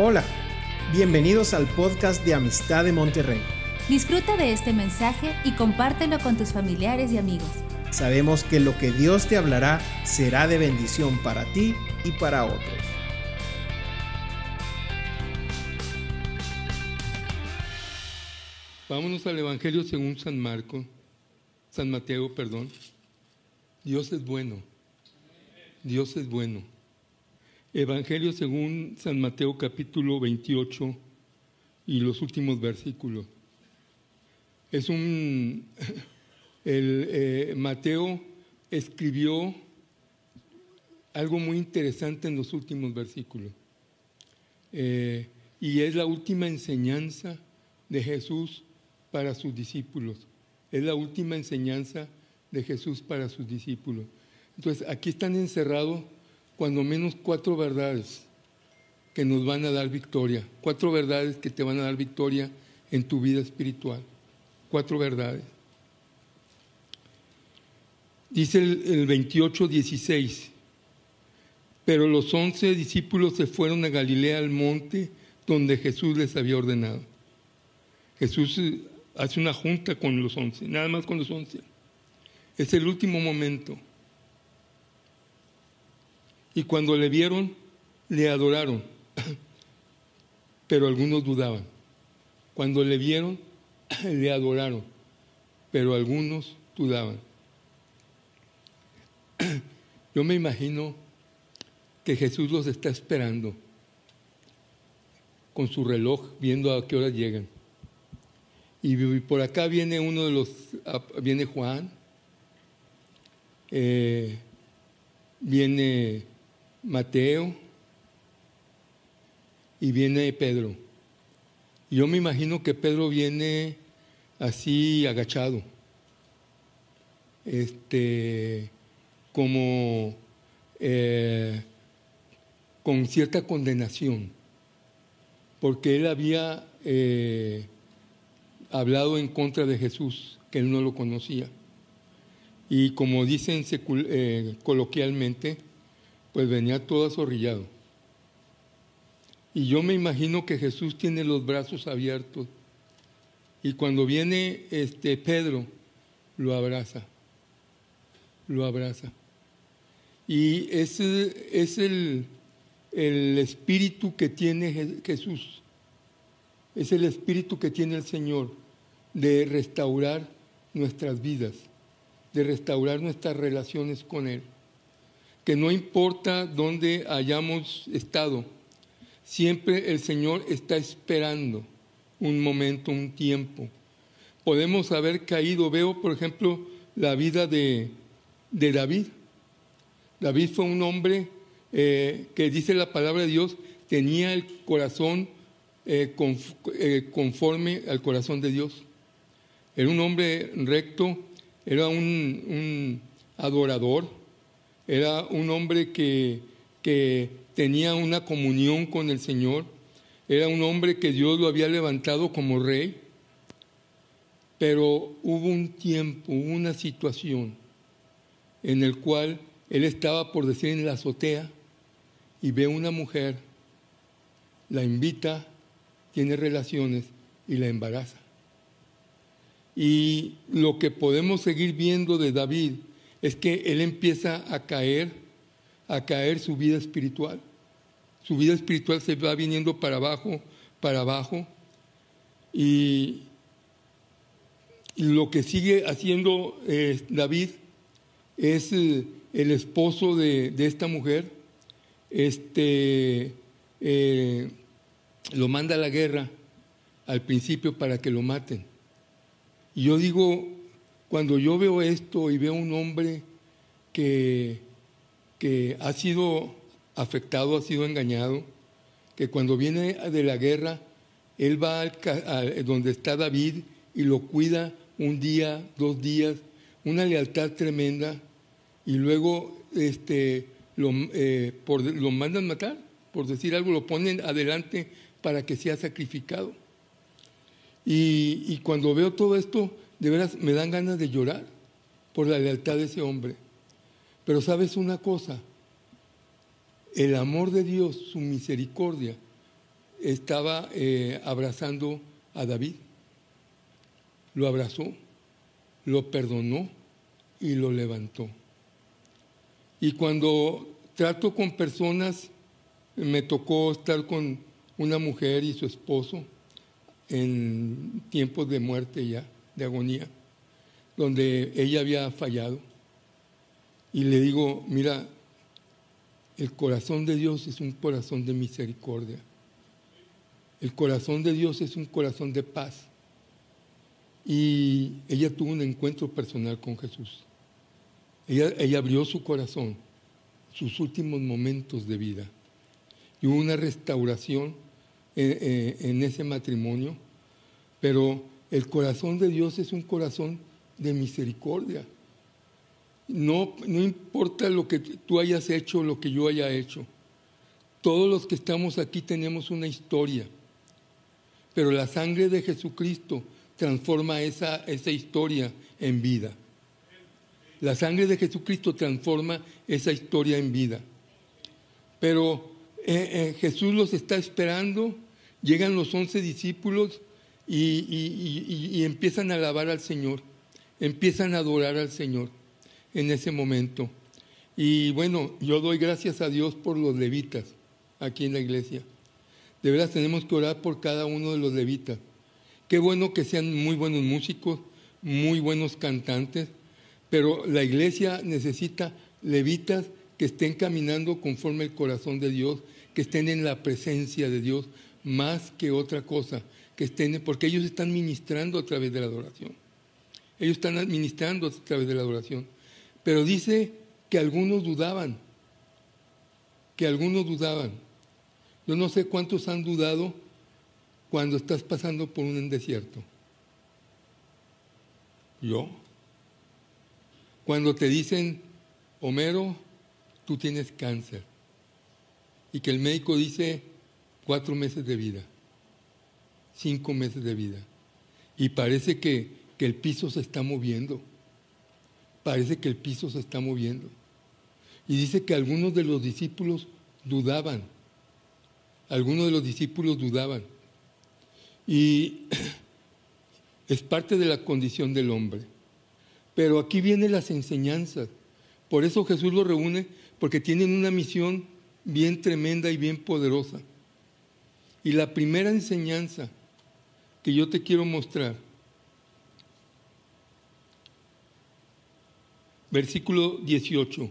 Hola, bienvenidos al podcast de Amistad de Monterrey. Disfruta de este mensaje y compártelo con tus familiares y amigos. Sabemos que lo que Dios te hablará será de bendición para ti y para otros. Vámonos al Evangelio según San Marco, San Mateo, perdón. Dios es bueno. Dios es bueno. Evangelio según San Mateo capítulo 28 y los últimos versículos. Es un... El, eh, Mateo escribió algo muy interesante en los últimos versículos. Eh, y es la última enseñanza de Jesús para sus discípulos. Es la última enseñanza de Jesús para sus discípulos. Entonces, aquí están encerrados cuando menos cuatro verdades que nos van a dar victoria, cuatro verdades que te van a dar victoria en tu vida espiritual, cuatro verdades. Dice el, el 28, 16, pero los once discípulos se fueron a Galilea al monte donde Jesús les había ordenado. Jesús hace una junta con los once, nada más con los once. Es el último momento. Y cuando le vieron, le adoraron. Pero algunos dudaban. Cuando le vieron, le adoraron. Pero algunos dudaban. Yo me imagino que Jesús los está esperando con su reloj, viendo a qué hora llegan. Y por acá viene uno de los, viene Juan, eh, viene Mateo y viene Pedro. Yo me imagino que Pedro viene así agachado, este, como eh, con cierta condenación, porque él había eh, hablado en contra de Jesús, que él no lo conocía. Y como dicen eh, coloquialmente, pues venía todo azorrillado. Y yo me imagino que Jesús tiene los brazos abiertos y cuando viene este Pedro lo abraza, lo abraza. Y ese es el, el espíritu que tiene Jesús, es el espíritu que tiene el Señor de restaurar nuestras vidas, de restaurar nuestras relaciones con Él que no importa dónde hayamos estado, siempre el Señor está esperando un momento, un tiempo. Podemos haber caído, veo por ejemplo la vida de, David. David fue un hombre eh, que dice la palabra de Dios, tenía el corazón eh, eh, conforme al corazón de Dios. Era un hombre recto, era un adorador, era un hombre que, que tenía una comunión con el Señor, era un hombre que Dios lo había levantado como rey, pero hubo un tiempo, una situación en el cual él estaba, por decir, en la azotea y ve a una mujer, la invita, tiene relaciones y la embaraza. Y lo que podemos seguir viendo de David es que él empieza a caer, a caer su vida espiritual. Su vida espiritual se va viniendo para abajo, para abajo. Y, lo que sigue haciendo eh, David es eh, el esposo de, esta mujer, este, eh, lo manda a la guerra al principio para que lo maten. Y yo digo, cuando yo veo esto y veo un hombre que, que ha sido afectado, ha sido engañado, que cuando viene de la guerra, él va a donde está David y lo cuida un día, dos días, una lealtad tremenda, y luego este, lo, eh, por, lo mandan matar, por decir algo, lo ponen adelante para que sea sacrificado. Y, y cuando veo todo esto, de veras me dan ganas de llorar por la lealtad de ese hombre. Pero sabes una cosa, el amor de Dios, su misericordia, estaba eh, abrazando a David. Lo abrazó, lo perdonó y lo levantó. Y cuando trato con personas, me tocó estar con una mujer y su esposo en tiempos de muerte ya, de agonía, donde ella había fallado. Y le digo, mira, el corazón de Dios es un corazón de misericordia. El corazón de Dios es un corazón de paz. Y ella tuvo un encuentro personal con Jesús. Ella, abrió su corazón, sus últimos momentos de vida. Y hubo una restauración en, en, en ese matrimonio. Pero el corazón de Dios es un corazón de misericordia. No, no importa lo que tú hayas hecho lo que yo haya hecho. Todos los que estamos aquí tenemos una historia pero la sangre de Jesucristo transforma esa, esa historia en vida. La sangre de Jesucristo transforma esa historia en vida. Pero eh, eh, Jesús los está esperando, llegan los once discípulos y, empiezan a alabar al Señor, empiezan a adorar al Señor en ese momento. Y bueno, yo doy gracias a Dios por los levitas aquí en la iglesia. De veras tenemos que orar por cada uno de los levitas. Qué bueno que sean muy buenos músicos, muy buenos cantantes, pero la iglesia necesita levitas que estén caminando conforme el corazón de Dios, que estén en la presencia de Dios, más que otra cosa, que estén, porque ellos están ministrando a través de la adoración. Ellos están administrando a través de la adoración. Pero dice que algunos dudaban, que algunos dudaban. Yo no sé cuántos han dudado cuando estás pasando por un desierto. Yo. Cuando te dicen, Homero, tú tienes cáncer. Y que el médico dice cuatro meses de vida, cinco meses de vida. Y parece que, que el piso se está moviendo. Parece que el piso se está moviendo. Y dice que algunos de los discípulos dudaban algunos de los discípulos dudaban. Y es parte de la condición del hombre. Pero aquí vienen las enseñanzas. Por eso Jesús los reúne, porque tienen una misión bien tremenda y bien poderosa. Y la primera enseñanza que yo te quiero mostrar, versículo 18.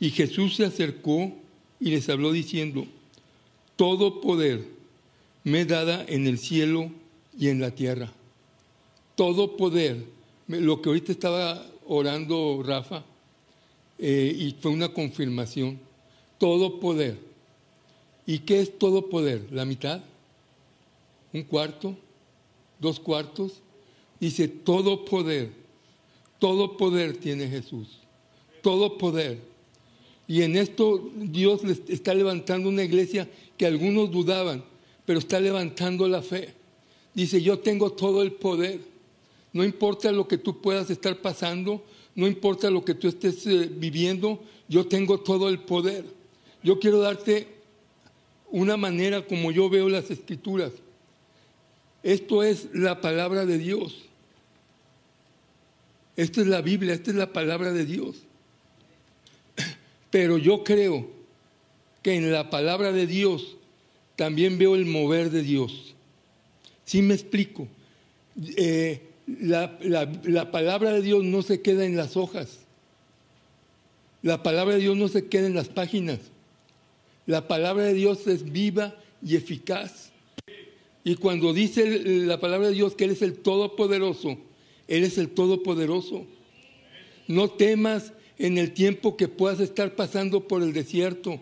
Y Jesús se acercó y les habló diciendo, todo poder me dada en el cielo y en la tierra. Todo poder. Lo que ahorita estaba orando Rafa, eh, y fue una confirmación. Todo poder. ¿Y qué es todo poder? ¿La mitad? ¿Un cuarto? ¿Dos cuartos? Dice, todo poder. Todo poder tiene Jesús. Todo poder. Y en esto Dios está levantando una iglesia que algunos dudaban, pero está levantando la fe. Dice, yo tengo todo el poder. No importa lo que tú puedas estar pasando, no importa lo que tú estés eh, viviendo, yo tengo todo el poder. Yo quiero darte una manera como yo veo las escrituras. Esto es la palabra de Dios. Esta es la Biblia, esta es la palabra de Dios. Pero yo creo que en la palabra de Dios también veo el mover de Dios. ¿Sí me explico? Eh, la, la, palabra de Dios no se queda en las hojas. La palabra de Dios no se queda en las páginas. La palabra de Dios es viva y eficaz. Y cuando dice la palabra de Dios que Él es el Todopoderoso, Él es el Todopoderoso. No temas en el tiempo que puedas estar pasando por el desierto.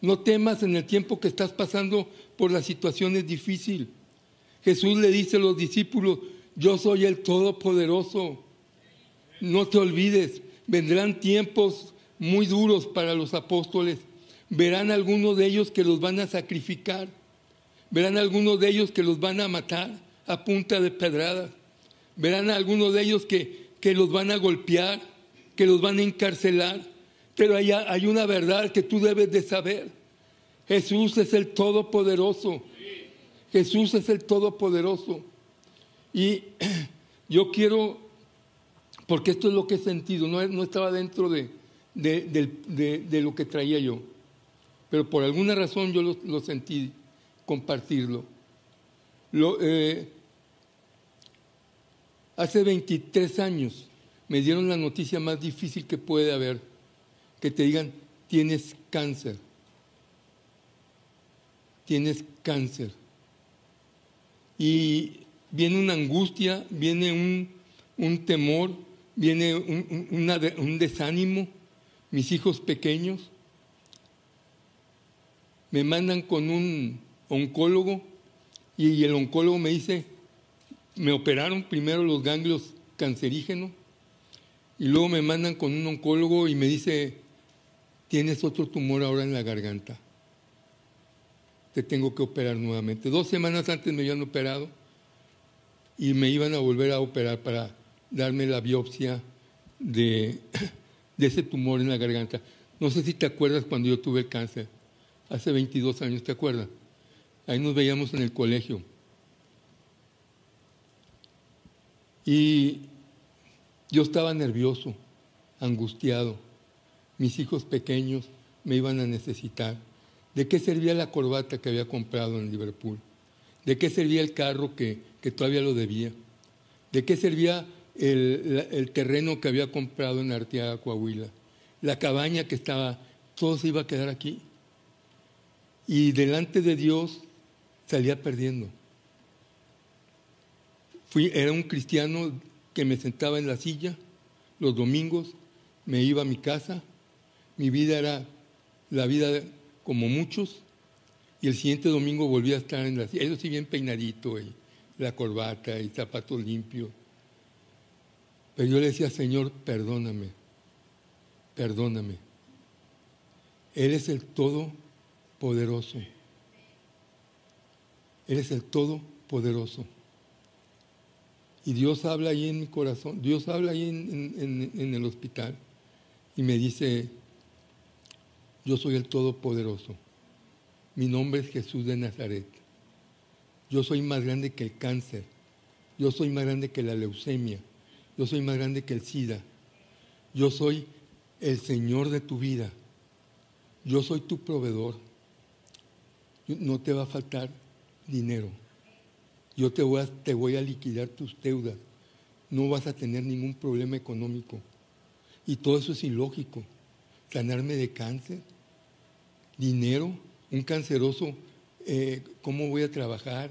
No temas en el tiempo que estás pasando por las situaciones difíciles. Jesús le dice a los discípulos, yo soy el Todopoderoso. No te olvides, vendrán tiempos muy duros para los apóstoles. Verán algunos de ellos que los van a sacrificar. Verán algunos de ellos que los van a matar a punta de pedradas. Verán algunos de ellos que, que los van a golpear que los van a encarcelar. Pero hay, hay una verdad que tú debes de saber, Jesús es el Todopoderoso. Jesús es el Todopoderoso. Y yo quiero, porque esto es lo que he sentido, no, no estaba dentro de, de, lo que traía yo, pero por alguna razón yo lo, sentí compartirlo. Lo, eh, hace 23 años me dieron la noticia más difícil que puede haber, que te digan, tienes cáncer, tienes cáncer. Y viene una angustia, viene un, temor, viene un desánimo mis hijos pequeños, me mandan con un oncólogo y el oncólogo me dice, me operaron primero los ganglios cancerígenos y luego me mandan con un oncólogo y me dice, tienes otro tumor ahora en la garganta, te tengo que operar nuevamente. Dos semanas antes me habían operado y me iban a volver a operar para darme la biopsia de de ese tumor en la garganta. No sé si te acuerdas cuando yo tuve el cáncer, hace 22 años, ¿te acuerdas? Ahí nos veíamos en el colegio. Y yo estaba nervioso, angustiado. Mis hijos pequeños me iban a necesitar. ¿De qué servía la corbata que había comprado en Liverpool? ¿De qué servía el carro que, que todavía lo debía? ¿De qué servía el, terreno que había comprado en Arteaga, Coahuila, la cabaña que estaba, todo se iba a quedar aquí. Y delante de Dios salía perdiendo. Fui, era un cristiano que me sentaba en la silla los domingos, me iba a mi casa, mi vida era la vida como muchos, y el siguiente domingo volvía a estar en la silla, eso sí bien peinadito, y la corbata y zapatos limpios. Pero yo le decía, Señor, perdóname, perdóname. Él es el Todopoderoso. Él es el Todopoderoso. Y Dios habla ahí en mi corazón, Dios habla ahí en el hospital y me dice, yo soy el Todopoderoso. Mi nombre es Jesús de Nazaret. Yo soy más grande que el cáncer. Yo soy más grande que la leucemia. Yo soy más grande que el SIDA. Yo soy el Señor de tu vida. Yo soy tu proveedor. No te va a faltar dinero. Yo te voy, a, te voy a liquidar tus deudas. No vas a tener ningún problema económico. Y todo eso es ilógico. Sanarme de cáncer, dinero, un canceroso, eh, ¿cómo voy a trabajar?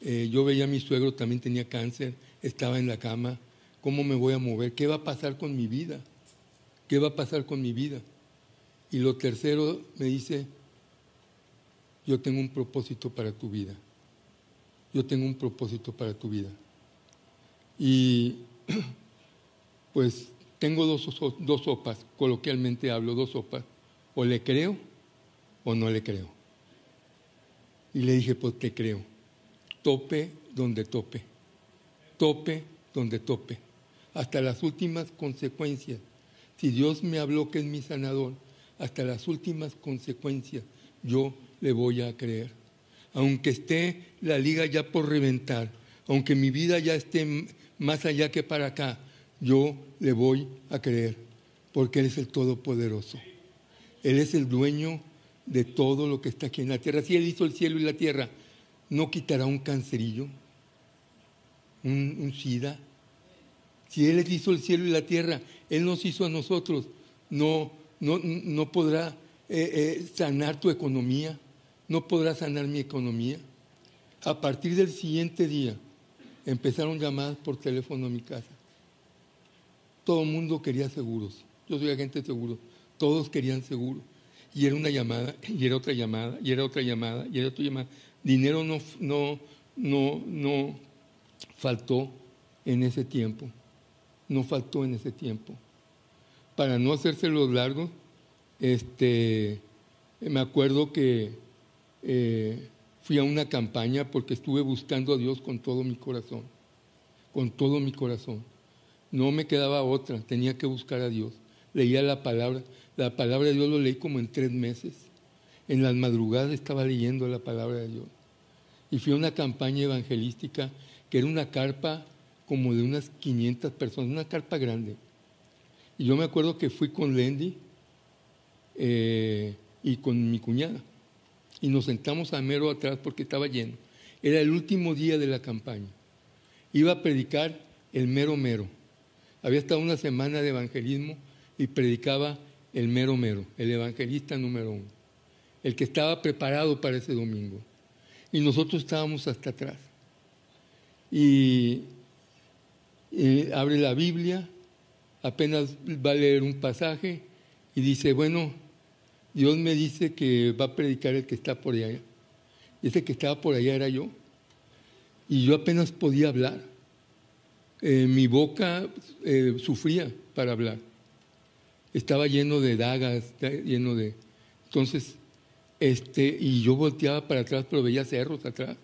Eh, yo veía a mi suegro, también tenía cáncer, estaba en la cama ¿Cómo me voy a mover? ¿Qué va a pasar con mi vida? ¿Qué va a pasar con mi vida? Y lo tercero me dice, yo tengo un propósito para tu vida. Yo tengo un propósito para tu vida. Y pues tengo dos, dos sopas, coloquialmente hablo, dos sopas. O le creo o no le creo. Y le dije, pues te creo. Tope donde tope. Tope donde tope hasta las últimas consecuencias. Si Dios me habló que es mi sanador, hasta las últimas consecuencias yo le voy a creer. Aunque esté la liga ya por reventar, aunque mi vida ya esté más allá que para acá, yo le voy a creer, porque Él es el Todopoderoso. Él es el dueño de todo lo que está aquí en la tierra. Si Él hizo el cielo y la tierra, ¿no quitará un cancerillo? ¿Un, sida? Si Él hizo el cielo y la tierra, Él nos hizo a nosotros, no, no, no podrá eh, eh, sanar tu economía, no podrá sanar mi economía. A partir del siguiente día empezaron llamadas por teléfono a mi casa. Todo el mundo quería seguros. Yo soy agente de seguros. Todos querían seguros. Y era una llamada, y era otra llamada, y era otra llamada, y era otra llamada. Dinero no, no, no, no faltó en ese tiempo no faltó en ese tiempo. Para no hacérselos largos, este, me acuerdo que eh, fui a una campaña porque estuve buscando a Dios con todo mi corazón, con todo mi corazón. No me quedaba otra, tenía que buscar a Dios. Leía la palabra, la palabra de Dios lo leí como en tres meses. En las madrugadas estaba leyendo la palabra de Dios. Y fui a una campaña evangelística que era una carpa como de unas 500 personas, una carpa grande. Y yo me acuerdo que fui con Lendy eh, y con mi cuñada. Y nos sentamos a mero atrás porque estaba lleno. Era el último día de la campaña. Iba a predicar el mero mero. Había estado una semana de evangelismo y predicaba el mero mero, el evangelista número uno, el que estaba preparado para ese domingo. Y nosotros estábamos hasta atrás. Y, abre la Biblia, apenas va a leer un pasaje y dice, bueno, Dios me dice que va a predicar el que está por allá. Y ese que estaba por allá era yo. Y yo apenas podía hablar. Eh, mi boca eh, sufría para hablar. Estaba lleno de dagas, lleno de... Entonces, este, y yo volteaba para atrás, pero veía cerros atrás.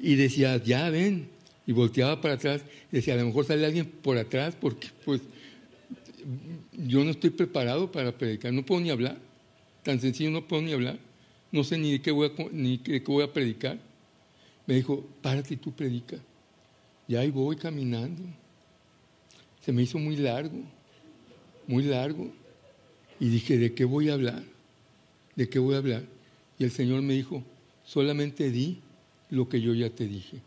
Y decía, ya ven. Y volteaba para atrás decía, a lo mejor sale alguien por atrás porque pues yo no estoy preparado para predicar, no puedo ni hablar. Tan sencillo, no puedo ni hablar. No sé ni de qué voy a, ni de qué voy a predicar. Me dijo, párate y tú predica. Y ahí voy caminando. Se me hizo muy largo, muy largo. Y dije, ¿de qué voy a hablar? ¿De qué voy a hablar? Y el Señor me dijo, solamente di lo que yo ya te dije.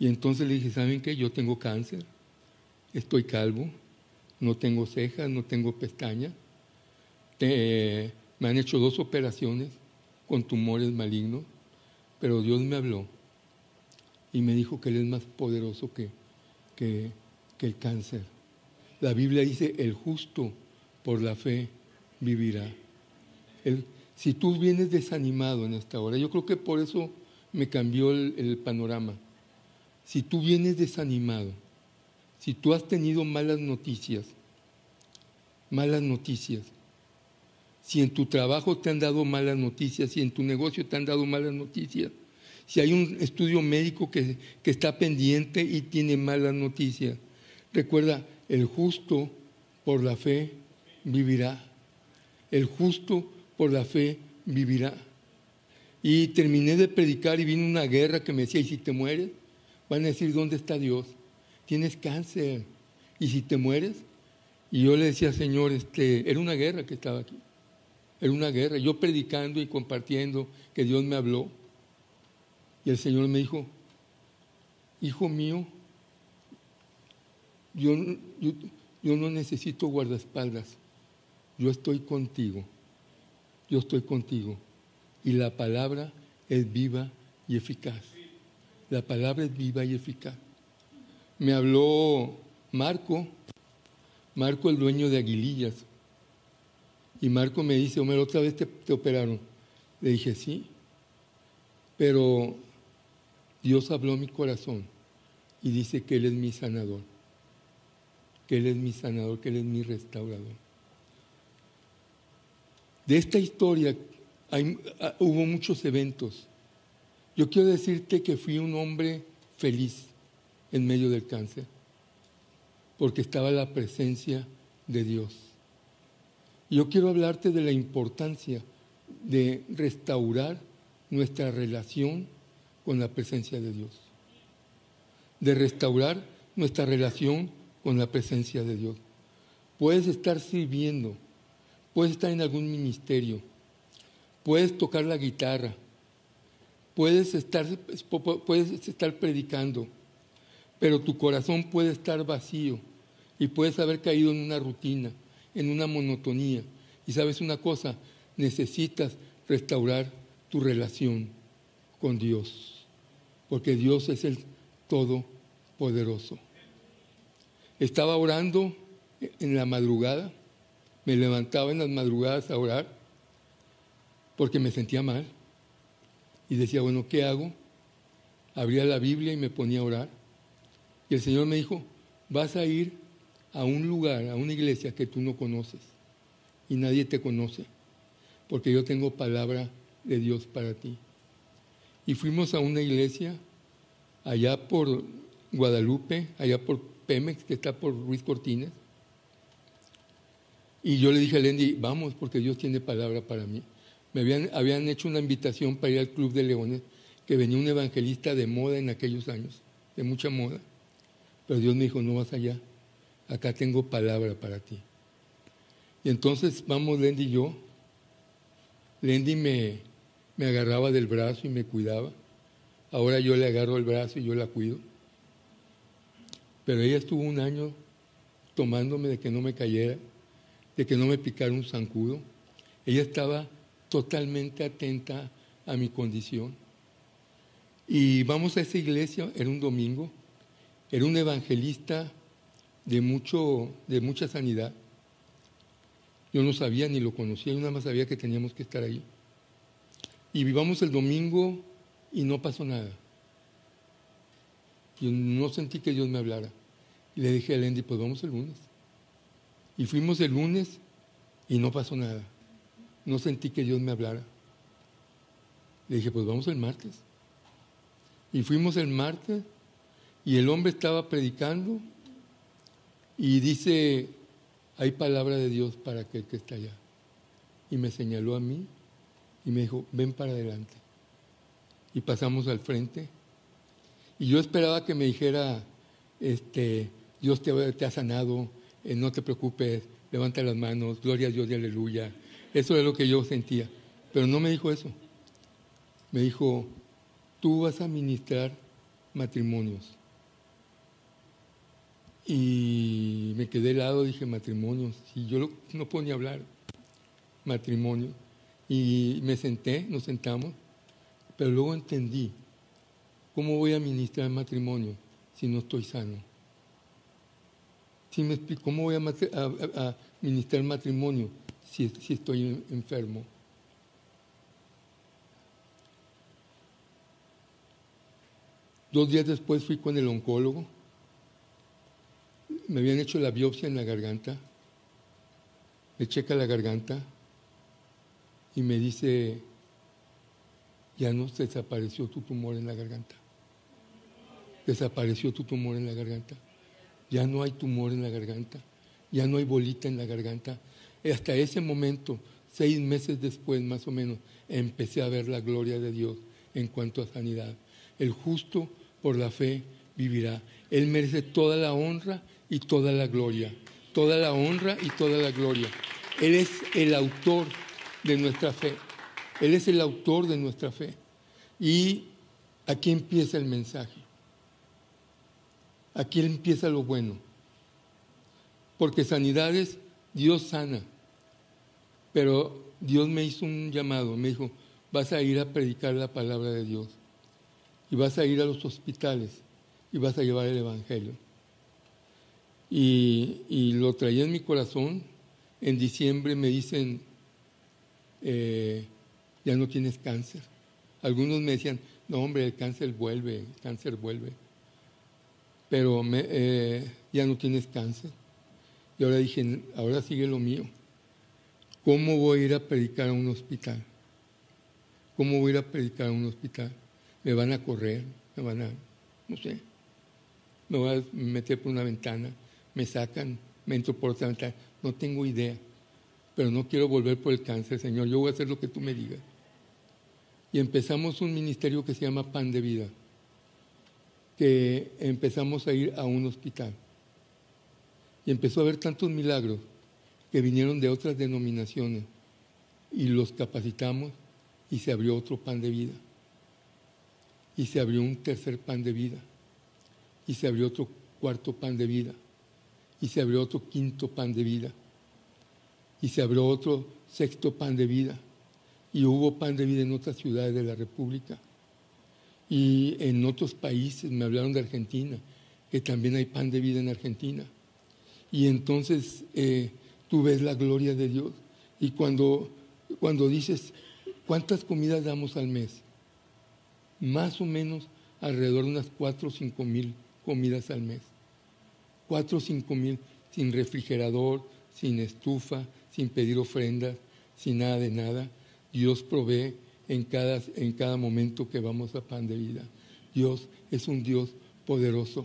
Y entonces le dije, ¿saben qué? Yo tengo cáncer, estoy calvo, no tengo cejas, no tengo pestañas. Me han hecho dos operaciones con tumores malignos pero Dios me habló y me dijo que Él es más poderoso que, que, el cáncer. La Biblia dice, el justo por la fe vivirá. si tú vienes desanimado en esta hora, yo creo que por eso me cambió el, el panorama. Si tú vienes desanimado, si tú has tenido malas noticias, malas noticias, si en tu trabajo te han dado malas noticias, si en tu negocio te han dado malas noticias, si hay un estudio médico que, está pendiente y tiene malas noticias, recuerda, el justo por la fe vivirá. El justo por la fe vivirá. Y terminé de predicar y vino una guerra que me decía, ¿y si te mueres? Van a decir, ¿dónde está Dios? Tienes cáncer. ¿Y si te mueres? Y yo le decía, Señor, este, era una guerra que estaba aquí. Era una guerra. Yo predicando y compartiendo que Dios me habló. Y el Señor me dijo, hijo mío, yo, yo, no necesito guardaespaldas. Yo estoy contigo. Yo estoy contigo. Y la palabra es viva y eficaz. La palabra es viva y eficaz. Me habló Marco, Marco el dueño de Aguilillas, y Marco me dice, Homero, otra vez te, operaron. Le dije, sí, pero Dios habló mi corazón y dice que Él es mi sanador, que Él es mi sanador, que Él es mi restaurador. De esta historia ah, hubo muchos eventos. Yo quiero decirte que fui un hombre feliz en medio del cáncer, porque estaba la presencia de Dios. Yo quiero hablarte de la importancia de restaurar nuestra relación con la presencia de Dios. De restaurar nuestra relación con la presencia de Dios. Puedes estar sirviendo, puedes estar en algún ministerio, puedes tocar la guitarra, puedes estar, puedes estar predicando, pero tu corazón puede estar vacío y puedes haber caído en una rutina en una monotonía. Y sabes una cosa, necesitas restaurar tu relación con Dios, porque Dios es el Todopoderoso. Estaba orando en la madrugada, me levantaba en las madrugadas a orar, porque me sentía mal. Y decía, bueno, ¿qué hago? Abría la Biblia y me ponía a orar. Y el Señor me dijo, vas a ir a un lugar, a una iglesia que tú no conoces y nadie te conoce, porque yo tengo palabra de Dios para ti. Y fuimos a una iglesia allá por Guadalupe, allá por Pemex, que está por Ruiz Cortines. Y yo le dije a Lendy, vamos, porque Dios tiene palabra para mí. Me habían, habían hecho una invitación para ir al Club de Leones, que venía un evangelista de moda en aquellos años, de mucha moda. Pero Dios me dijo, no vas allá, acá tengo palabra para ti. Y entonces vamos Lendy y yo. Lendy me, me agarraba del brazo y me cuidaba. Ahora yo le agarro el brazo y yo la cuido. Pero ella estuvo un año tomándome de que no me cayera, de que no me picara un zancudo. Ella estaba totalmente atenta a mi condición. Y vamos a esa iglesia, era un domingo, era un evangelista de, mucho, de mucha sanidad. Yo no sabía ni lo conocía, yo nada más sabía que teníamos que estar ahí. Y vivamos el domingo y no pasó nada. Yo no sentí que Dios me hablara. Y le dije a Lendy, pues vamos el lunes. Y fuimos el lunes y no pasó nada. No sentí que Dios me hablara. Le dije, pues vamos el martes. Y fuimos el martes y el hombre estaba predicando y dice, hay palabra de Dios para aquel que está allá. Y me señaló a mí y me dijo, ven para adelante. Y pasamos al frente. Y yo esperaba que me dijera, este, Dios te, ha sanado, eh, no te preocupes, levanta las manos, gloria a Dios y aleluya. Eso es lo que yo sentía. Pero no me dijo eso. Me dijo, tú vas a ministrar matrimonios. Y me quedé helado, dije, matrimonios. Y yo no puedo ni hablar, matrimonio. Y me senté, nos sentamos, pero luego entendí, ¿cómo voy a ministrar matrimonio si no estoy sano? me ¿Cómo voy a, ministrar matrimonio si, si estoy enfermo? Dos días después fui con el oncólogo. Me habían hecho la biopsia en la garganta. Me checa la garganta y me dice, ya no desapareció tu tumor en la garganta. Desapareció tu tumor en la garganta. Ya no hay tumor en la garganta. Ya no hay bolita en la garganta. hasta ese momento, seis meses después más o menos, empecé a ver la gloria de Dios en cuanto a sanidad. El justo por la fe vivirá. Él merece toda la honra y toda la gloria. Toda la honra y toda la gloria. Él es el autor de nuestra fe. Él es el autor de nuestra fe. Y aquí empieza el mensaje. Aquí empieza lo bueno. Porque sanidades, Dios sana. Pero Dios me hizo un llamado, me dijo, vas a ir a predicar la palabra de Dios. Y vas a ir a los hospitales y vas a llevar el Evangelio. Y, y lo traía en mi corazón. En diciembre me dicen, eh, ya no tienes cáncer. Algunos me decían, no hombre, el cáncer vuelve, el cáncer vuelve. Pero eh, ya no tienes cáncer. Y ahora dije, ahora sigue lo mío. ¿Cómo voy a ir a predicar a un hospital? ¿Cómo voy a ir a predicar a un hospital? Me van a correr, me van a, no sé, me voy a meter por una ventana, me sacan, me ventana, no tengo idea pero no quiero volver por el cáncer, Señor, yo voy a hacer lo que tú me digas. Y empezamos un ministerio que se llama Pan de Vida, que empezamos a ir a un hospital. Y empezó a haber tantos milagros que vinieron de otras denominaciones y los capacitamos y se abrió otro pan de vida. Y se abrió un tercer pan de vida. Y se abrió otro cuarto pan de vida. Y se abrió otro quinto pan de vida y se abrió otro sexto pan de vida. Y hubo pan de vida en otras ciudades de la República. Y en otros países, me hablaron de Argentina, que también hay pan de vida en Argentina. Y entonces eh, tú ves la gloria de Dios. Y cuando, cuando dices, ¿cuántas comidas damos al mes? Más o menos alrededor de unas cuatro o cinco mil comidas al mes. Cuatro o cinco mil sin refrigerador, sin estufa, sin pedir ofrendas, sin nada de nada. Dios provee en cada, en cada momento que vamos a pan de vida. Dios es un Dios poderoso.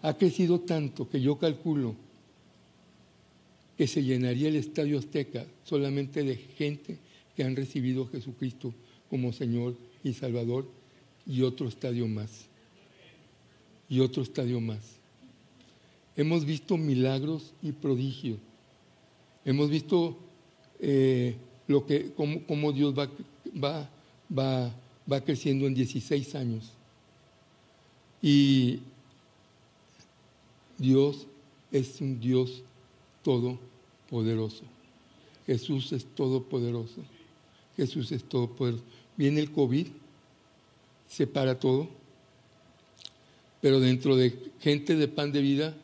Ha crecido tanto que yo calculo que se llenaría el estadio Azteca solamente de gente que han recibido a Jesucristo como Señor y Salvador y otro estadio más. Y otro estadio más. Hemos visto milagros y prodigios. Hemos visto eh, lo que, cómo, Dios va, va, va, va creciendo en 16 años. Y Dios es un Dios todopoderoso. Jesús es todopoderoso. Jesús es todopoderoso. Viene el COVID, se para todo, pero dentro de gente de pan de vida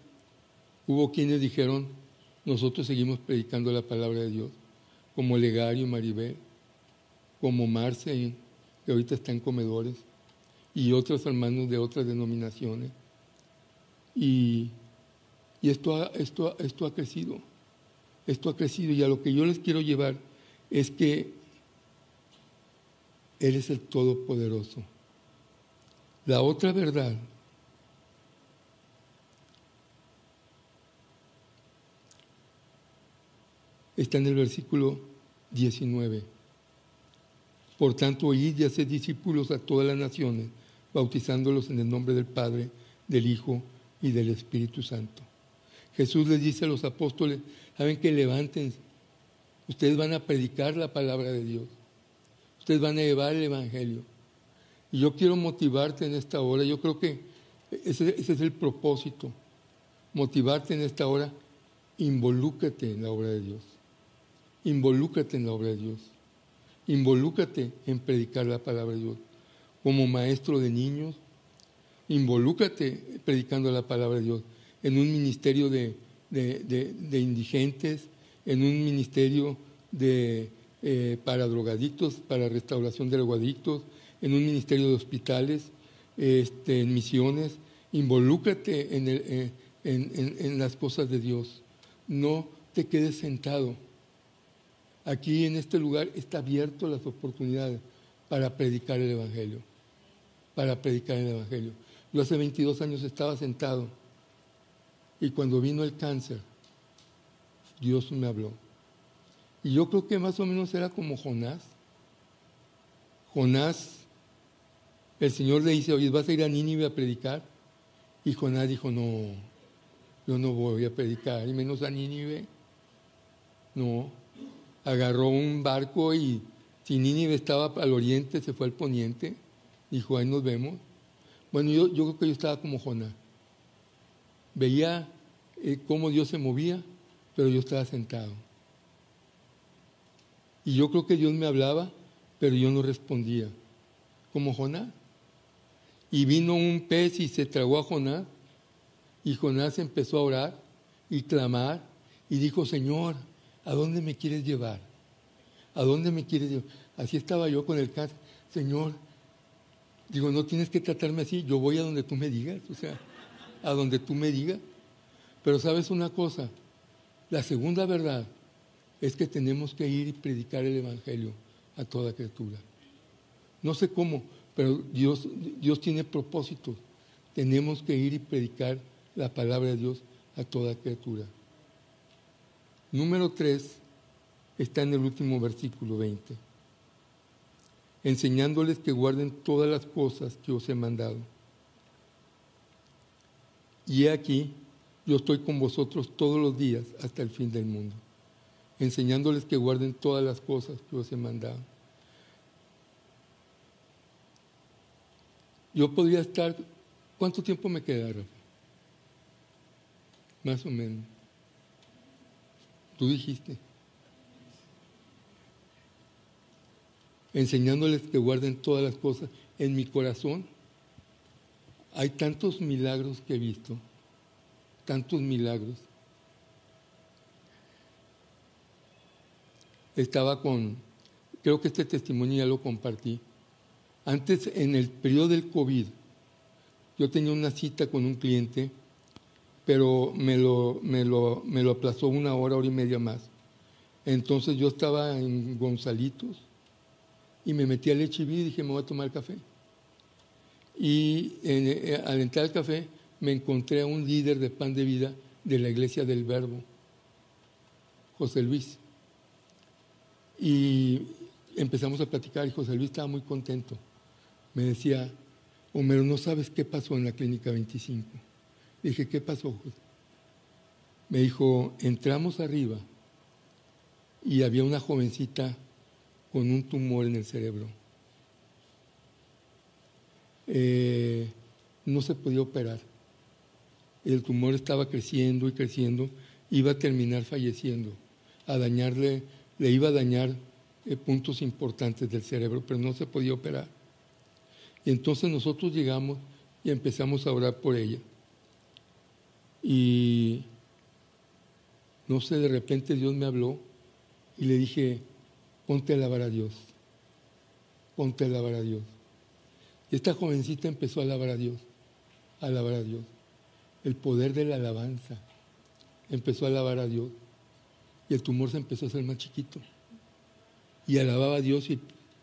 hubo quienes dijeron, nosotros seguimos predicando la palabra de Dios, como Legario Maribel, como Marce, que ahorita está en comedores, y otros hermanos de otras denominaciones. Y y esto esto, esto ha crecido, esto ha crecido y a lo que yo les quiero llevar es que Él es el Todopoderoso. La otra verdad está en el versículo 19. Por tanto, id y haced discípulos a todas las naciones, bautizándolos en el nombre del Padre, del Hijo y del Espíritu Santo. Jesús les dice a los apóstoles, saben que levanten, ustedes van a predicar la palabra de Dios, ustedes van a llevar el Evangelio. Y yo quiero motivarte en esta hora, yo creo que ese, ese es el propósito, motivarte en esta hora, involúcrate en la obra de Dios, involúcrate en la obra de Dios, involúcrate en predicar la palabra de Dios. Como maestro de niños, involúcrate predicando la palabra de Dios en un ministerio de, indigentes, en un ministerio de, eh, para drogadictos, para restauración de drogadictos, en un ministerio de hospitales, este, en misiones. Involúcrate en, eh, en las cosas de Dios. No te quedes sentado. Aquí en este lugar está abierto las oportunidades para predicar el Evangelio. Para predicar el Evangelio. Yo hace 22 años estaba sentado y cuando vino el cáncer, Dios me habló. Y yo creo que más o menos era como Jonás. Jonás, el Señor le dice, oye, ¿vas a ir a Nínive a predicar? Y Jonás dijo, no, yo no voy a predicar, y menos a Nínive. No, agarró un barco y si Nínive estaba al oriente, se fue al poniente. Dijo, ahí nos vemos. Bueno, yo, yo creo que yo estaba como Jonás veía eh, cómo Dios se movía, pero yo estaba sentado. Y yo creo que Dios me hablaba, pero yo no respondía, como Jonás. Y vino un pez y se tragó a Jonás, y Jonás empezó a orar y clamar, y dijo, Señor, ¿a dónde me quieres llevar? ¿A dónde me quieres llevar? Así estaba yo con el cáncer, Señor, digo, no tienes que tratarme así, yo voy a donde tú me digas, o sea a donde tú me digas. Pero sabes una cosa, la segunda verdad es que tenemos que ir y predicar el Evangelio a toda criatura. No sé cómo, pero Dios, Dios tiene propósitos. Tenemos que ir y predicar la palabra de Dios a toda criatura. Número tres está en el último versículo 20. Enseñándoles que guarden todas las cosas que os he mandado. Y he aquí, yo estoy con vosotros todos los días hasta el fin del mundo, enseñándoles que guarden todas las cosas que os he mandado. Yo podría estar, ¿cuánto tiempo me queda, Rafa? Más o menos. Tú dijiste. Enseñándoles que guarden todas las cosas en mi corazón hay tantos milagros que he visto, tantos milagros. Estaba con, creo que este testimonio ya lo compartí. Antes, en el periodo del COVID, yo tenía una cita con un cliente, pero me lo, me lo, me lo aplazó una hora, hora y media más. Entonces yo estaba en Gonzalitos y me metí al HIV y dije, me voy a tomar café. Y eh, al entrar al café me encontré a un líder de pan de vida de la iglesia del Verbo, José Luis. Y empezamos a platicar y José Luis estaba muy contento. Me decía, Homero, no sabes qué pasó en la clínica 25. Dije, ¿qué pasó? Me dijo, entramos arriba y había una jovencita con un tumor en el cerebro. Eh, no se podía operar. El tumor estaba creciendo y creciendo, iba a terminar falleciendo, a dañarle, le iba a dañar eh, puntos importantes del cerebro, pero no se podía operar. Y entonces nosotros llegamos y empezamos a orar por ella. Y no sé, de repente Dios me habló y le dije, ponte a alabar a Dios, ponte a alabar a Dios. Y esta jovencita empezó a alabar a Dios, a alabar a Dios. El poder de la alabanza. Empezó a alabar a Dios. Y el tumor se empezó a hacer más chiquito. Y alababa a Dios y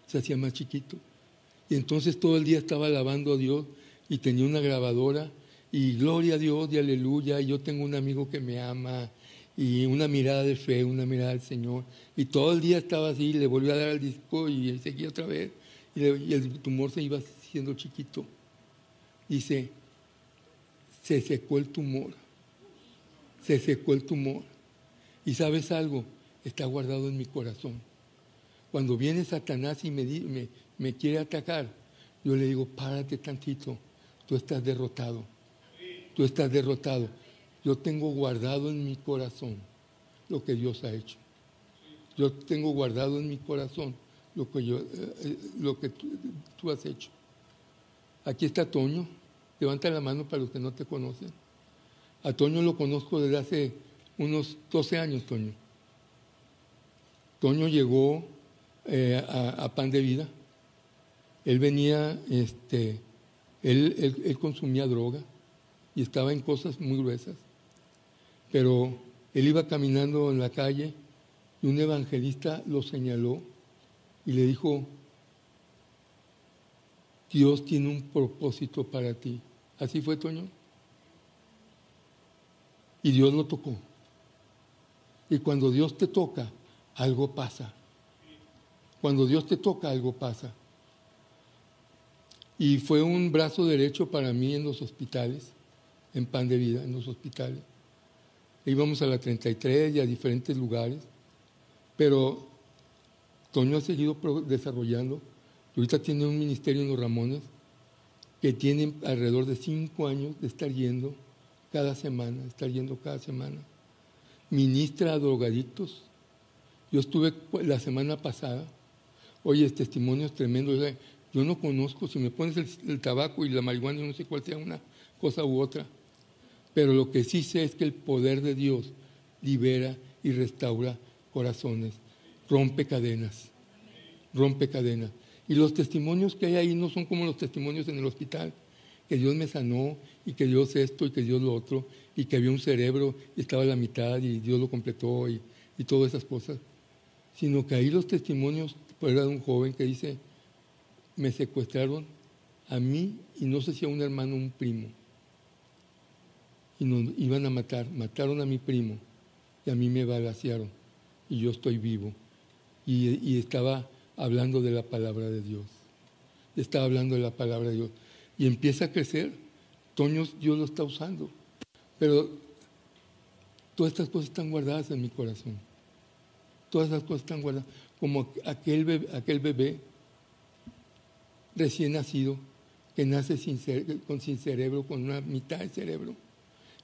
se hacía más chiquito. Y entonces todo el día estaba alabando a Dios y tenía una grabadora y gloria a Dios y aleluya. Y yo tengo un amigo que me ama y una mirada de fe, una mirada del Señor. Y todo el día estaba así, le volvió a dar al disco y seguía otra vez. Y, el tumor se iba haciendo chiquito. Dice, se secó el tumor. Se secó el tumor. Y sabes algo, está guardado en mi corazón. Cuando viene Satanás y me, me, me quiere atacar, yo le digo, párate tantito, tú estás derrotado. Tú estás derrotado yo tengo guardado en mi corazón lo que Dios ha hecho. Yo tengo guardado en mi corazón lo que, eh, eh, tú, has hecho. Aquí está Toño. Levanta la mano para los que no te conocen. A Toño lo conozco desde hace unos 12 años, Toño. Toño llegó eh, a, Pan de Vida. Él venía, este, él consumía droga y estaba en cosas muy gruesas. Pero él iba caminando en la calle y un evangelista lo señaló y le dijo, Dios tiene un propósito para ti. ¿Así fue, Toño? Y Dios lo tocó. Y cuando Dios te toca, algo pasa. Cuando Dios te toca, algo pasa. Y fue un brazo derecho para mí en los hospitales, en pan de vida, en los hospitales íbamos a la 33 y a diferentes lugares, pero Toño ha seguido desarrollando. ahorita tiene un ministerio en los Ramones que tiene alrededor de cinco años de estar yendo cada semana, estar yendo cada semana. Ministra a drogadictos. Yo estuve la semana pasada, oye, testimonios tremendos. Yo no conozco, si me pones el, el tabaco y la marihuana, yo no sé cuál sea una cosa u otra pero lo que sí sé es que el poder de Dios libera y restaura corazones, rompe cadenas, rompe cadenas. Y los testimonios que hay ahí no son como los testimonios en el hospital, que Dios me sanó y que Dios esto y que Dios lo otro, y que había un cerebro y estaba a la mitad y Dios lo completó y, todas esas cosas, sino que ahí los testimonios, pues era de un joven que dice, me secuestraron a mí y no sé si a un hermano o un primo y nos iban a matar. Mataron a mi primo y a mí me balasearon y yo estoy vivo. Y, estaba hablando de la palabra de Dios. Estaba hablando de la palabra de Dios. Y empieza a crecer. Toño Dios lo está usando. Pero todas estas cosas están guardadas en mi corazón. Todas esas cosas están guardadas. Como aquel bebé, aquel bebé recién nacido que nace con, sin cerebro, con una mitad de cerebro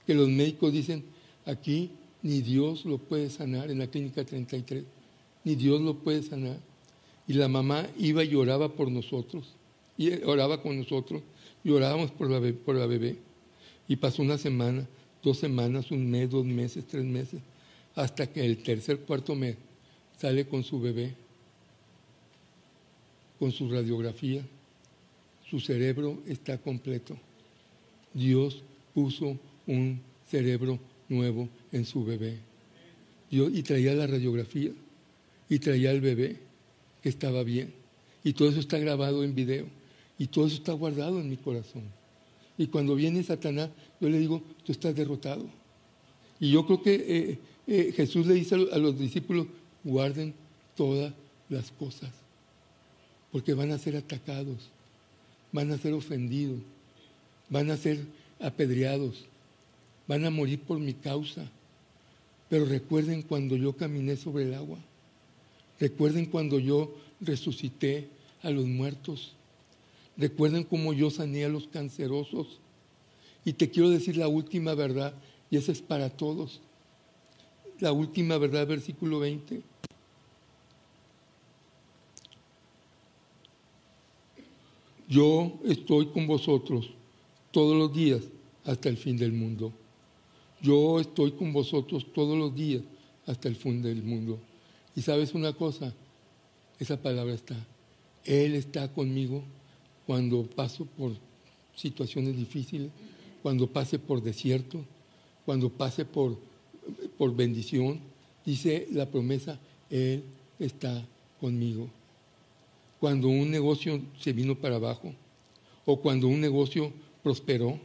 que los médicos dicen, aquí ni Dios lo puede sanar, en la clínica 33, ni Dios lo puede sanar. Y la mamá iba y oraba por nosotros, y oraba con nosotros, y orábamos por la, por la bebé. Y pasó una semana, dos semanas, un mes, dos meses, tres meses, hasta que el tercer, cuarto mes sale con su bebé, con su radiografía, su cerebro está completo. Dios puso un cerebro nuevo en su bebé. Yo, y traía la radiografía y traía el bebé que estaba bien. Y todo eso está grabado en video. Y todo eso está guardado en mi corazón. Y cuando viene Satanás, yo le digo, tú estás derrotado. Y yo creo que eh, eh, Jesús le dice a los discípulos, guarden todas las cosas, porque van a ser atacados, van a ser ofendidos, van a ser apedreados, van a morir por mi causa. Pero recuerden cuando yo caminé sobre el agua, recuerden cuando yo resucité a los muertos, recuerden cómo yo sané a los cancerosos. Y te quiero decir la última verdad, y esa es para todos. La última verdad, versículo 20. Yo estoy con vosotros todos los días hasta el fin del mundo. Yo estoy con vosotros todos los días hasta el fin del mundo. Y sabes una cosa, esa palabra está. Él está conmigo cuando paso por situaciones difíciles, cuando pase por desierto, cuando pase por, por bendición. Dice la promesa, Él está conmigo cuando un negocio se vino para abajo o cuando un negocio prosperó,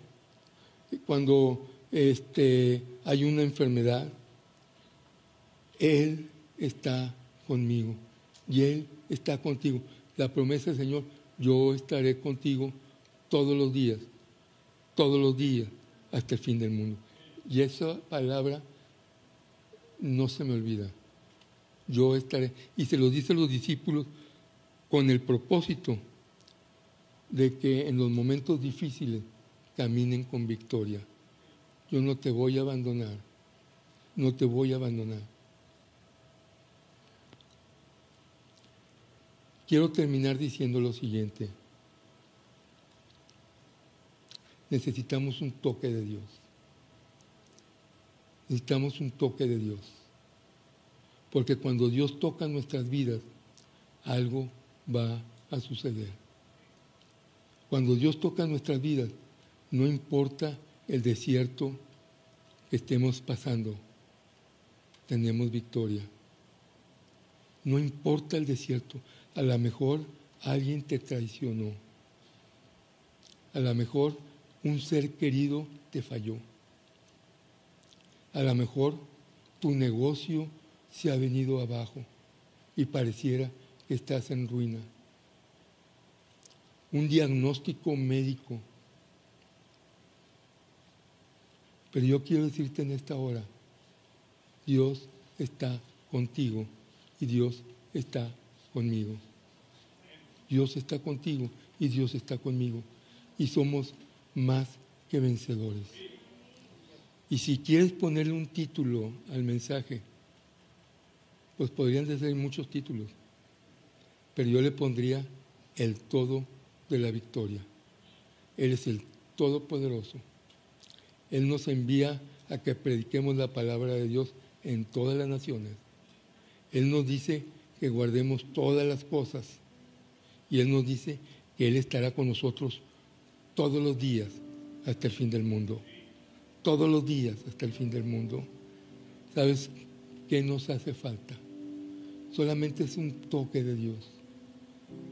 cuando este, hay una enfermedad, Él está conmigo y Él está contigo. La promesa del Señor, yo estaré contigo todos los días, todos los días, hasta el fin del mundo. Y esa palabra no se me olvida. Yo estaré. Y se lo dice a los discípulos con el propósito de que en los momentos difíciles caminen con victoria. Yo no te voy a abandonar, no te voy a abandonar. Quiero terminar diciendo lo siguiente. Necesitamos un toque de Dios. Necesitamos un toque de Dios. Porque cuando Dios toca nuestras vidas, algo va a suceder. Cuando Dios toca nuestras vidas, no importa el desierto que estemos pasando, tenemos victoria. No importa el desierto, a lo mejor alguien te traicionó, a lo mejor un ser querido te falló, a lo mejor tu negocio se ha venido abajo y pareciera estás en ruina. Un diagnóstico médico. Pero yo quiero decirte en esta hora, Dios está contigo y Dios está conmigo. Dios está contigo y Dios está conmigo. Y somos más que vencedores. Y si quieres ponerle un título al mensaje, pues podrían ser muchos títulos pero yo le pondría el todo de la victoria. Él es el Todopoderoso. Él nos envía a que prediquemos la palabra de Dios en todas las naciones. Él nos dice que guardemos todas las cosas. Y Él nos dice que Él estará con nosotros todos los días hasta el fin del mundo. Todos los días hasta el fin del mundo. ¿Sabes qué nos hace falta? Solamente es un toque de Dios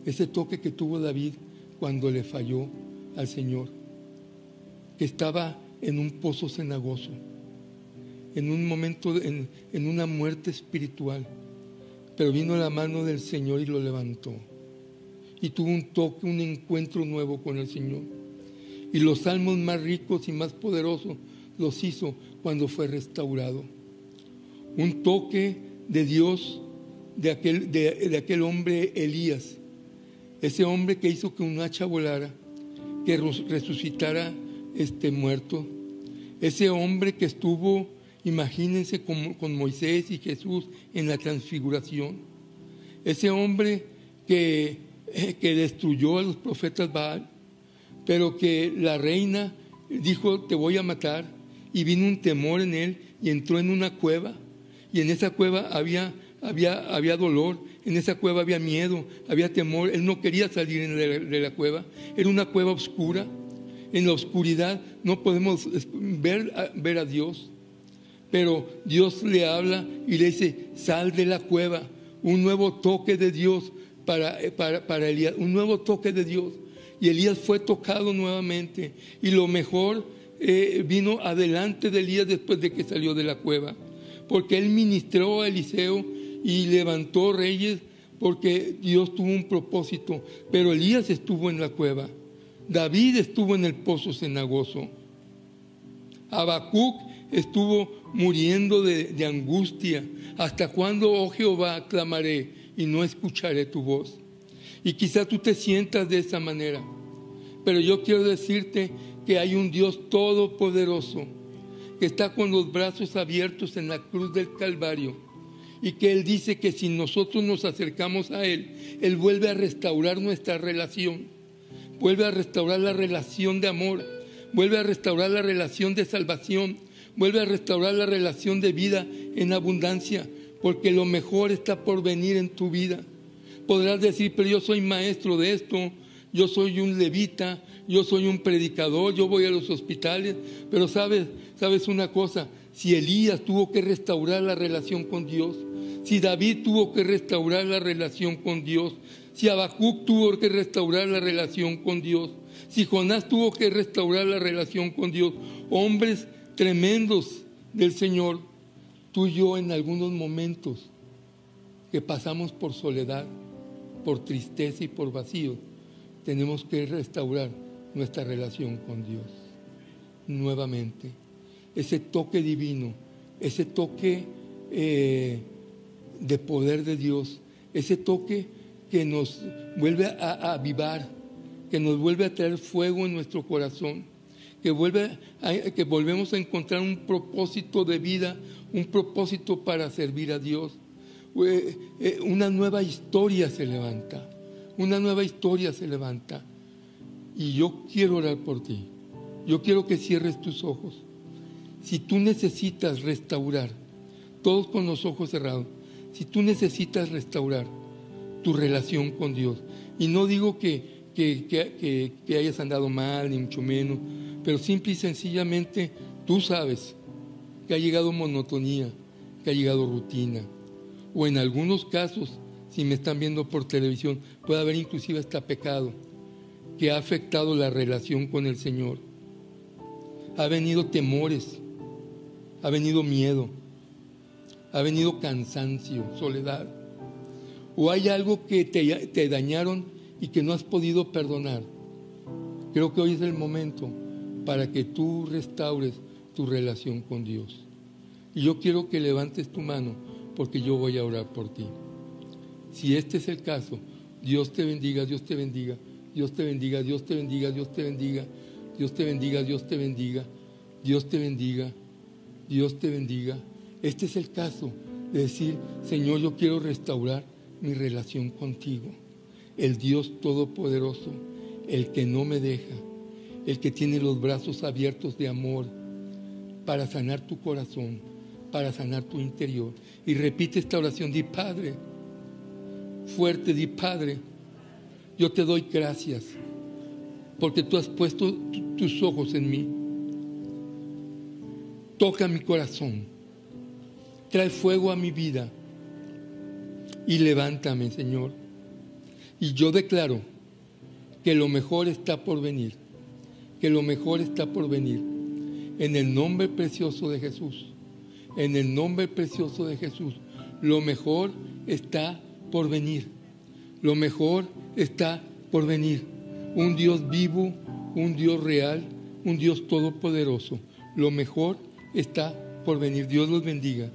ese toque que tuvo David cuando le falló al Señor, que estaba en un pozo cenagoso, en un momento, en, una muerte espiritual, pero vino la mano del Señor y lo levantó. Y tuvo un toque, un encuentro nuevo con el Señor. Y los salmos más ricos y más poderosos los hizo cuando fue restaurado. Un toque de Dios de aquel, de aquel hombre Elías, ese hombre que hizo que un hacha volara, que resucitara este muerto, ese hombre que estuvo, imagínense, con, Moisés y Jesús en la transfiguración, ese hombre que, eh, que destruyó a los profetas Baal, pero que la reina dijo, te voy a matar, y vino un temor en él y entró en una cueva, y en esa cueva había, había, había dolor, en esa cueva había miedo, había temor. Él no quería salir de la, cueva. Era una cueva oscura. En la oscuridad no podemos ver, ver a Dios. Pero Dios le habla y le dice, sal de la cueva. Un nuevo toque de Dios para, para, Elías. Un nuevo toque de Dios. Y Elías fue tocado nuevamente. Y lo mejor eh, vino adelante de Elías después de que salió de la cueva. Porque él ministró a Eliseo y levantó reyes porque Dios tuvo un propósito, pero Elías estuvo en la cueva, David estuvo en el pozo cenagoso, Habacuc estuvo muriendo de, angustia. ¿Hasta cuándo, oh Jehová, clamaré y no escucharé tu voz? Y quizá tú te sientas de esa manera, pero yo quiero decirte que hay un Dios todopoderoso que está con los brazos abiertos en la cruz del Calvario y que Él dice que si nosotros nos acercamos a Él, Él vuelve a restaurar nuestra relación, vuelve a restaurar la relación de amor, vuelve a restaurar la relación de salvación, vuelve a restaurar la relación de vida en abundancia, porque lo mejor está por venir en tu vida. Podrás decir, pero yo soy maestro de esto, yo soy un levita, yo soy un predicador, yo voy a los hospitales, pero sabes, sabes una cosa, si Elías tuvo que restaurar la relación con Dios, si David tuvo que restaurar la relación con Dios, si Habacuc tuvo que restaurar la relación con Dios, si Jonás tuvo que restaurar la relación con Dios, hombres tremendos del Señor, tú y yo en algunos momentos que pasamos por soledad, por tristeza y por vacío, tenemos que restaurar nuestra relación con Dios nuevamente. Ese toque divino, ese toque eh, de poder de Dios, ese toque que nos vuelve a, avivar, que nos vuelve a traer fuego en nuestro corazón, que, vuelve que volvemos a encontrar un propósito de vida, un propósito para servir a Dios. Eh, eh, una nueva historia se levanta, una nueva historia se levanta. Y yo quiero orar por ti. Yo quiero que cierres tus ojos. Si tú necesitas restaurar, todos con los ojos cerrados, si tú necesitas restaurar tu relación con Dios, y no digo que, que, hayas andado mal, ni mucho menos, pero simple y sencillamente tú sabes que ha llegado monotonía, que ha llegado rutina, o en algunos casos, si me están viendo por televisión, puede haber inclusive hasta pecado que ha afectado la relación con el Señor. Ha venido temores, ha venido miedo, ha venido cansancio, soledad. O hay algo que te, dañaron y que no has podido perdonar. Creo que hoy es el momento para que tú restaures tu relación con Dios. Y yo quiero que levantes tu mano porque yo voy a orar por ti. Si este es el caso, Dios te bendiga, Dios te bendiga, Dios te bendiga, Dios te bendiga, Dios te bendiga, Dios te bendiga, Dios te bendiga, Dios te bendiga. Dios te bendiga. Este es el caso de decir, Señor, yo quiero restaurar mi relación contigo. El Dios Todopoderoso, el que no me deja, el que tiene los brazos abiertos de amor para sanar tu corazón, para sanar tu interior. Y repite esta oración, di Padre, fuerte, di Padre, yo te doy gracias porque tú has puesto tus ojos en mí toca mi corazón, trae fuego a mi vida y levántame, Señor. Y yo declaro que lo mejor está por venir, que lo mejor está por venir. En el nombre precioso de Jesús, en el nombre precioso de Jesús, lo mejor está por venir. Lo mejor está por venir. Un Dios vivo, un Dios real, un Dios todopoderoso. Lo mejor está por venir. Dios los bendiga.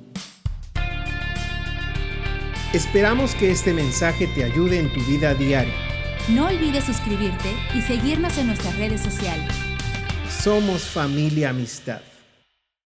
Esperamos que este mensaje te ayude en tu vida diaria. No olvides suscribirte y seguirnos en nuestras redes sociales. Somos familia amistad.